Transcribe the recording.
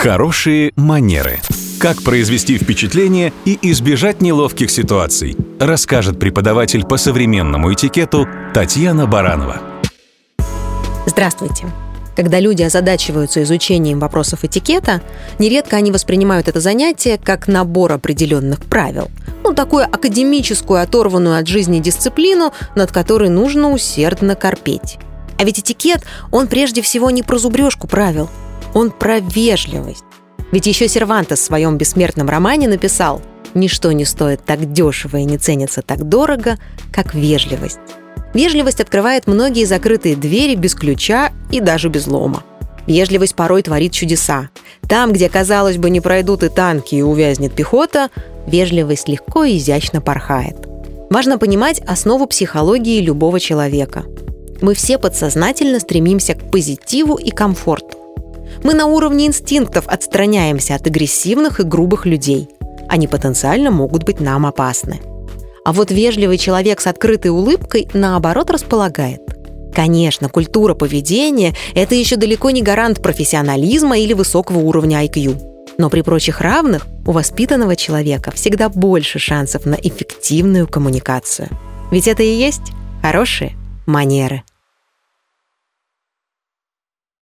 Хорошие манеры. Как произвести впечатление и избежать неловких ситуаций, расскажет преподаватель по современному этикету Татьяна Баранова. Здравствуйте. Когда люди озадачиваются изучением вопросов этикета, нередко они воспринимают это занятие как набор определенных правил. Ну, такую академическую, оторванную от жизни дисциплину, над которой нужно усердно корпеть. А ведь этикет, он прежде всего не про зубрежку правил, он про вежливость. Ведь еще Сервантес в своем бессмертном романе написал «Ничто не стоит так дешево и не ценится так дорого, как вежливость». Вежливость открывает многие закрытые двери без ключа и даже без лома. Вежливость порой творит чудеса. Там, где, казалось бы, не пройдут и танки, и увязнет пехота, вежливость легко и изящно порхает. Важно понимать основу психологии любого человека. Мы все подсознательно стремимся к позитиву и комфорту. Мы на уровне инстинктов отстраняемся от агрессивных и грубых людей. Они потенциально могут быть нам опасны. А вот вежливый человек с открытой улыбкой, наоборот, располагает. Конечно, культура поведения – это еще далеко не гарант профессионализма или высокого уровня IQ. Но при прочих равных у воспитанного человека всегда больше шансов на эффективную коммуникацию. Ведь это и есть хорошие манеры.